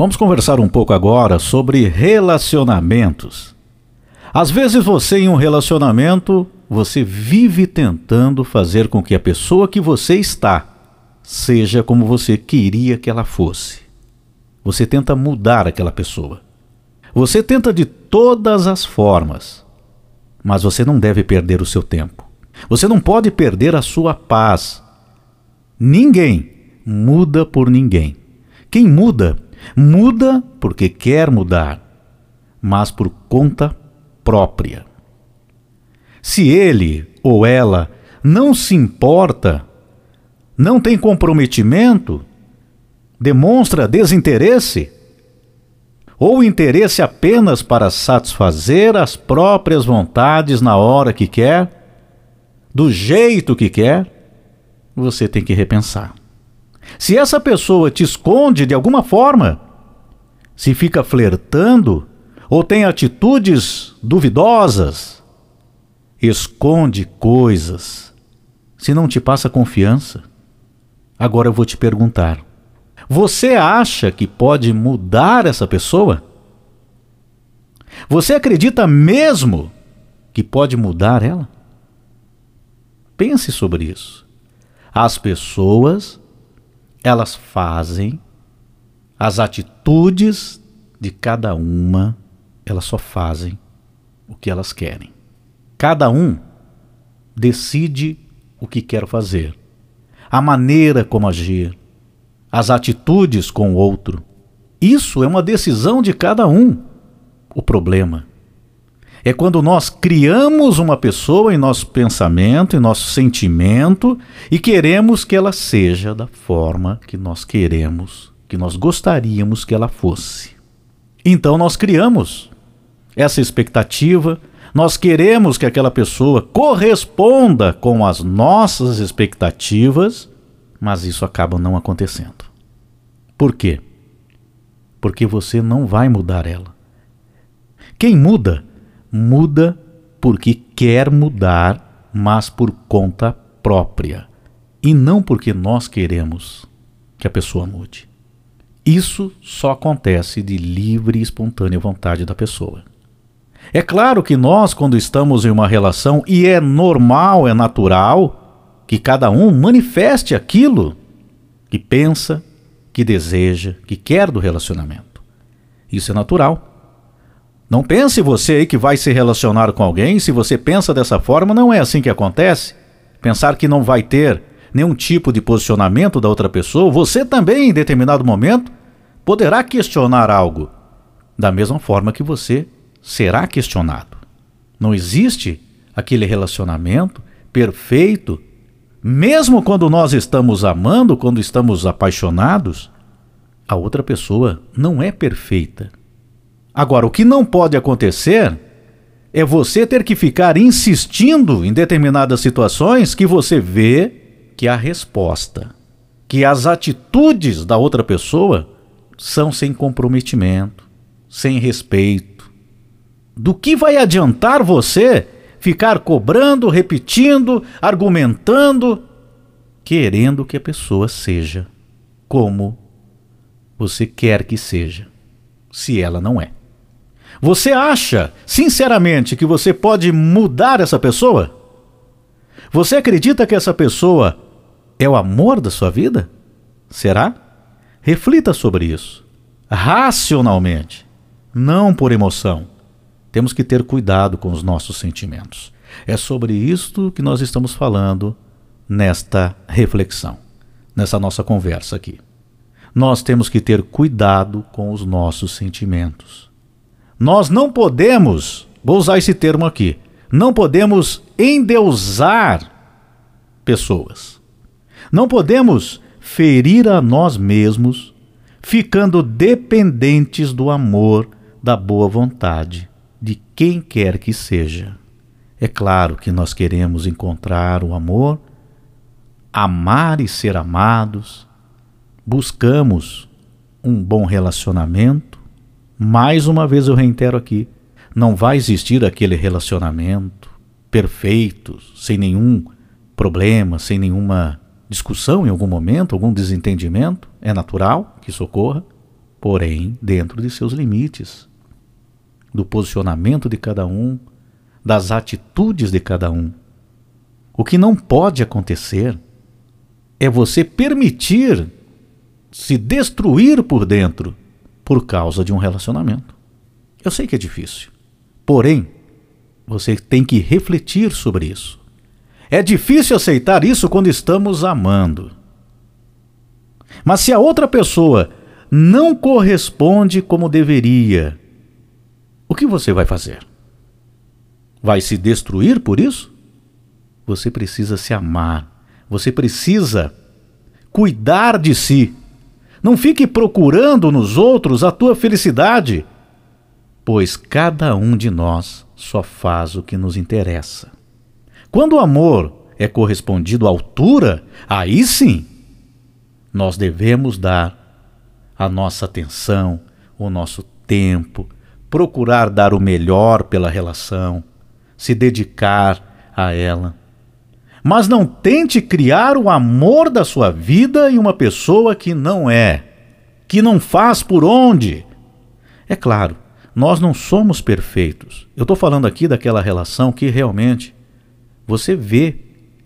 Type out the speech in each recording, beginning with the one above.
Vamos conversar um pouco agora sobre relacionamentos. Às vezes você em um relacionamento, você vive tentando fazer com que a pessoa que você está seja como você queria que ela fosse. Você tenta mudar aquela pessoa. Você tenta de todas as formas. Mas você não deve perder o seu tempo. Você não pode perder a sua paz. Ninguém muda por ninguém. Quem muda Muda porque quer mudar, mas por conta própria. Se ele ou ela não se importa, não tem comprometimento, demonstra desinteresse, ou interesse apenas para satisfazer as próprias vontades na hora que quer, do jeito que quer, você tem que repensar. Se essa pessoa te esconde de alguma forma, se fica flertando ou tem atitudes duvidosas, esconde coisas, se não te passa confiança. Agora eu vou te perguntar: você acha que pode mudar essa pessoa? Você acredita mesmo que pode mudar ela? Pense sobre isso. As pessoas elas fazem as atitudes de cada uma, elas só fazem o que elas querem. Cada um decide o que quer fazer, a maneira como agir, as atitudes com o outro. Isso é uma decisão de cada um. O problema é quando nós criamos uma pessoa em nosso pensamento, em nosso sentimento e queremos que ela seja da forma que nós queremos, que nós gostaríamos que ela fosse. Então nós criamos essa expectativa, nós queremos que aquela pessoa corresponda com as nossas expectativas, mas isso acaba não acontecendo. Por quê? Porque você não vai mudar ela. Quem muda muda porque quer mudar, mas por conta própria, e não porque nós queremos que a pessoa mude. Isso só acontece de livre e espontânea vontade da pessoa. É claro que nós, quando estamos em uma relação, e é normal, é natural, que cada um manifeste aquilo que pensa, que deseja, que quer do relacionamento. Isso é natural. Não pense você aí que vai se relacionar com alguém, se você pensa dessa forma, não é assim que acontece. Pensar que não vai ter nenhum tipo de posicionamento da outra pessoa, você também, em determinado momento, poderá questionar algo, da mesma forma que você será questionado. Não existe aquele relacionamento perfeito, mesmo quando nós estamos amando, quando estamos apaixonados, a outra pessoa não é perfeita. Agora, o que não pode acontecer é você ter que ficar insistindo em determinadas situações que você vê que a resposta, que as atitudes da outra pessoa são sem comprometimento, sem respeito. Do que vai adiantar você ficar cobrando, repetindo, argumentando, querendo que a pessoa seja como você quer que seja, se ela não é? Você acha, sinceramente, que você pode mudar essa pessoa? Você acredita que essa pessoa é o amor da sua vida? Será? Reflita sobre isso. Racionalmente, não por emoção. Temos que ter cuidado com os nossos sentimentos. É sobre isto que nós estamos falando nesta reflexão, nessa nossa conversa aqui. Nós temos que ter cuidado com os nossos sentimentos. Nós não podemos, vou usar esse termo aqui, não podemos endeusar pessoas. Não podemos ferir a nós mesmos, ficando dependentes do amor, da boa vontade de quem quer que seja. É claro que nós queremos encontrar o amor, amar e ser amados, buscamos um bom relacionamento, mais uma vez eu reitero aqui: não vai existir aquele relacionamento perfeito, sem nenhum problema, sem nenhuma discussão em algum momento, algum desentendimento. É natural que isso ocorra. porém dentro de seus limites, do posicionamento de cada um, das atitudes de cada um. O que não pode acontecer é você permitir se destruir por dentro por causa de um relacionamento. Eu sei que é difícil, porém, você tem que refletir sobre isso. É difícil aceitar isso quando estamos amando. Mas se a outra pessoa não corresponde como deveria, o que você vai fazer? Vai se destruir por isso? Você precisa se amar. Você precisa cuidar de si. Não fique procurando nos outros a tua felicidade, pois cada um de nós só faz o que nos interessa. Quando o amor é correspondido à altura, aí sim nós devemos dar a nossa atenção, o nosso tempo, procurar dar o melhor pela relação, se dedicar a ela. Mas não tente criar o amor da sua vida em uma pessoa que não é, que não faz por onde. É claro, nós não somos perfeitos. Eu estou falando aqui daquela relação que realmente você vê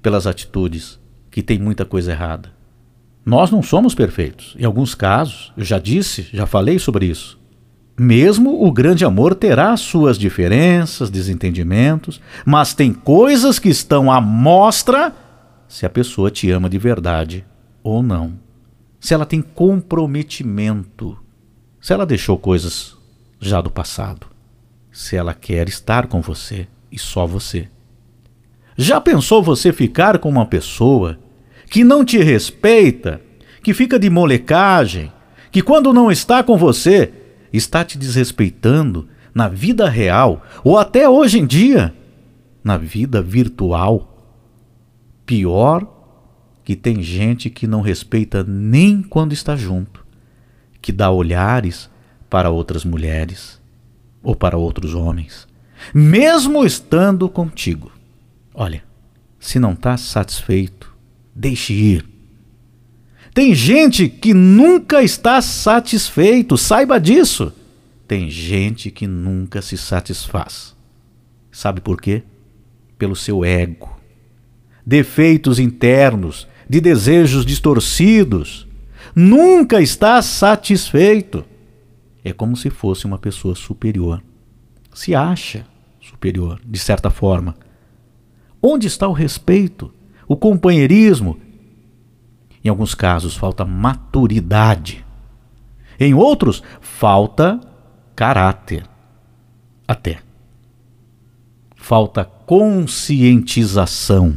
pelas atitudes que tem muita coisa errada. Nós não somos perfeitos. Em alguns casos, eu já disse, já falei sobre isso. Mesmo o grande amor terá suas diferenças, desentendimentos, mas tem coisas que estão à mostra se a pessoa te ama de verdade ou não. Se ela tem comprometimento, se ela deixou coisas já do passado, se ela quer estar com você e só você. Já pensou você ficar com uma pessoa que não te respeita, que fica de molecagem, que quando não está com você, está te desrespeitando na vida real ou até hoje em dia, na vida virtual? Pior que tem gente que não respeita nem quando está junto, que dá olhares para outras mulheres ou para outros homens, mesmo estando contigo. Olha, se não está satisfeito, deixe ir. Tem gente que nunca está satisfeito, saiba disso. Tem gente que nunca se satisfaz. Sabe por quê? Pelo seu ego. Defeitos internos, de desejos distorcidos. Nunca está satisfeito. É como se fosse uma pessoa superior. Se acha superior, de certa forma. Onde está o respeito, o companheirismo? Em alguns casos, falta maturidade. Em outros, falta caráter. Até. Falta conscientização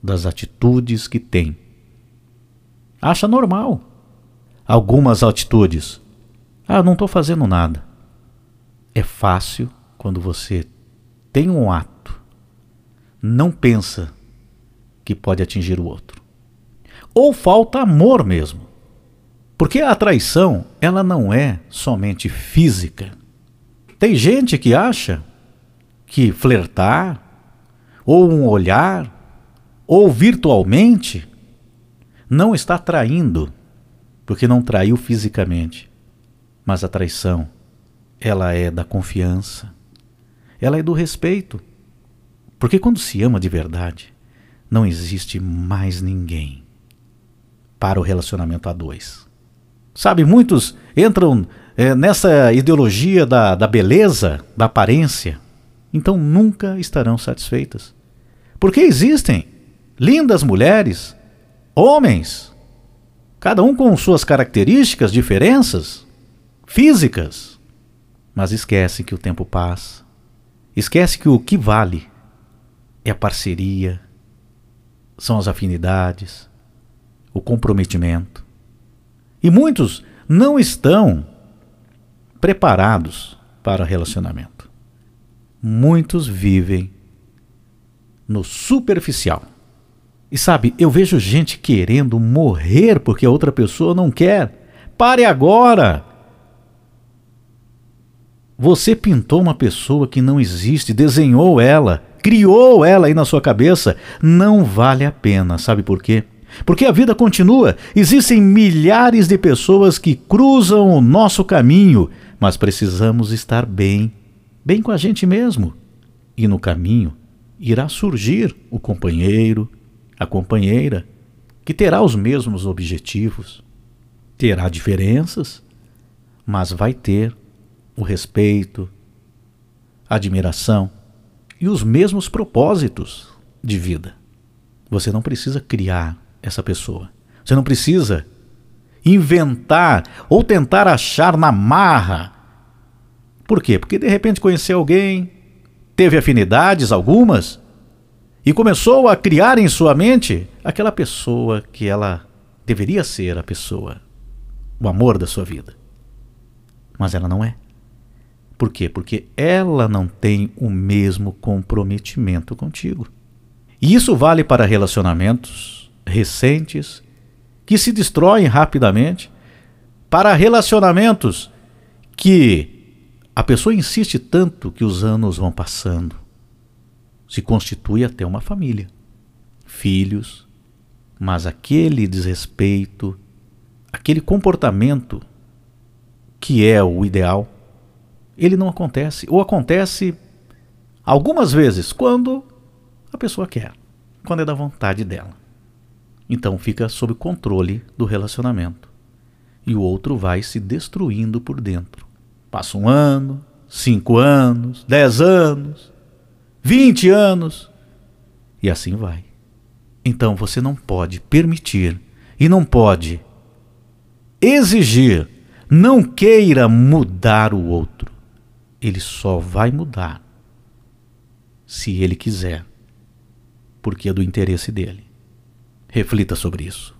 das atitudes que tem. Acha normal algumas atitudes. Ah, não estou fazendo nada. É fácil quando você tem um ato não pensa que pode atingir o outro. Ou falta amor mesmo. Porque a traição, ela não é somente física. Tem gente que acha que flertar, ou um olhar, ou virtualmente, não está traindo, porque não traiu fisicamente. Mas a traição, ela é da confiança, ela é do respeito. Porque quando se ama de verdade, não existe mais ninguém para o relacionamento a dois. Sabe, muitos entram é, nessa ideologia da, da beleza, da aparência, então nunca estarão satisfeitas. Porque existem lindas mulheres, homens, cada um com suas características, diferenças físicas, mas esquece que o tempo passa, esquece que o que vale é a parceria, são as afinidades, o comprometimento. E muitos não estão preparados para relacionamento. Muitos vivem no superficial. E sabe, eu vejo gente querendo morrer porque a outra pessoa não quer. Pare agora! Você pintou uma pessoa que não existe, desenhou ela, criou ela aí na sua cabeça, não vale a pena. Sabe por quê? Porque a vida continua. Existem milhares de pessoas que cruzam o nosso caminho, mas precisamos estar bem, bem com a gente mesmo. E no caminho irá surgir o companheiro, a companheira, que terá os mesmos objetivos. Terá diferenças, mas vai ter o respeito, a admiração e os mesmos propósitos de vida. Você não precisa criar essa pessoa. Você não precisa inventar ou tentar achar na marra. Por quê? Porque de repente conheceu alguém, teve afinidades algumas e começou a criar em sua mente aquela pessoa que ela deveria ser a pessoa, o amor da sua vida. Mas ela não é. Por quê? Porque ela não tem o mesmo comprometimento contigo. E isso vale para relacionamentos recentes que se destroem rapidamente, para relacionamentos que a pessoa insiste tanto que os anos vão passando. Se constitui até uma família. Filhos, mas aquele desrespeito, aquele comportamento que é o ideal, ele não acontece. Ou acontece algumas vezes quando a pessoa quer, quando é da vontade dela. Então fica sob controle do relacionamento. E o outro vai se destruindo por dentro. Passa um ano, cinco anos, dez anos, vinte anos, e assim vai. Então você não pode permitir e não pode exigir, não queira mudar o outro. Ele só vai mudar se ele quiser, porque é do interesse dele. Reflita sobre isso.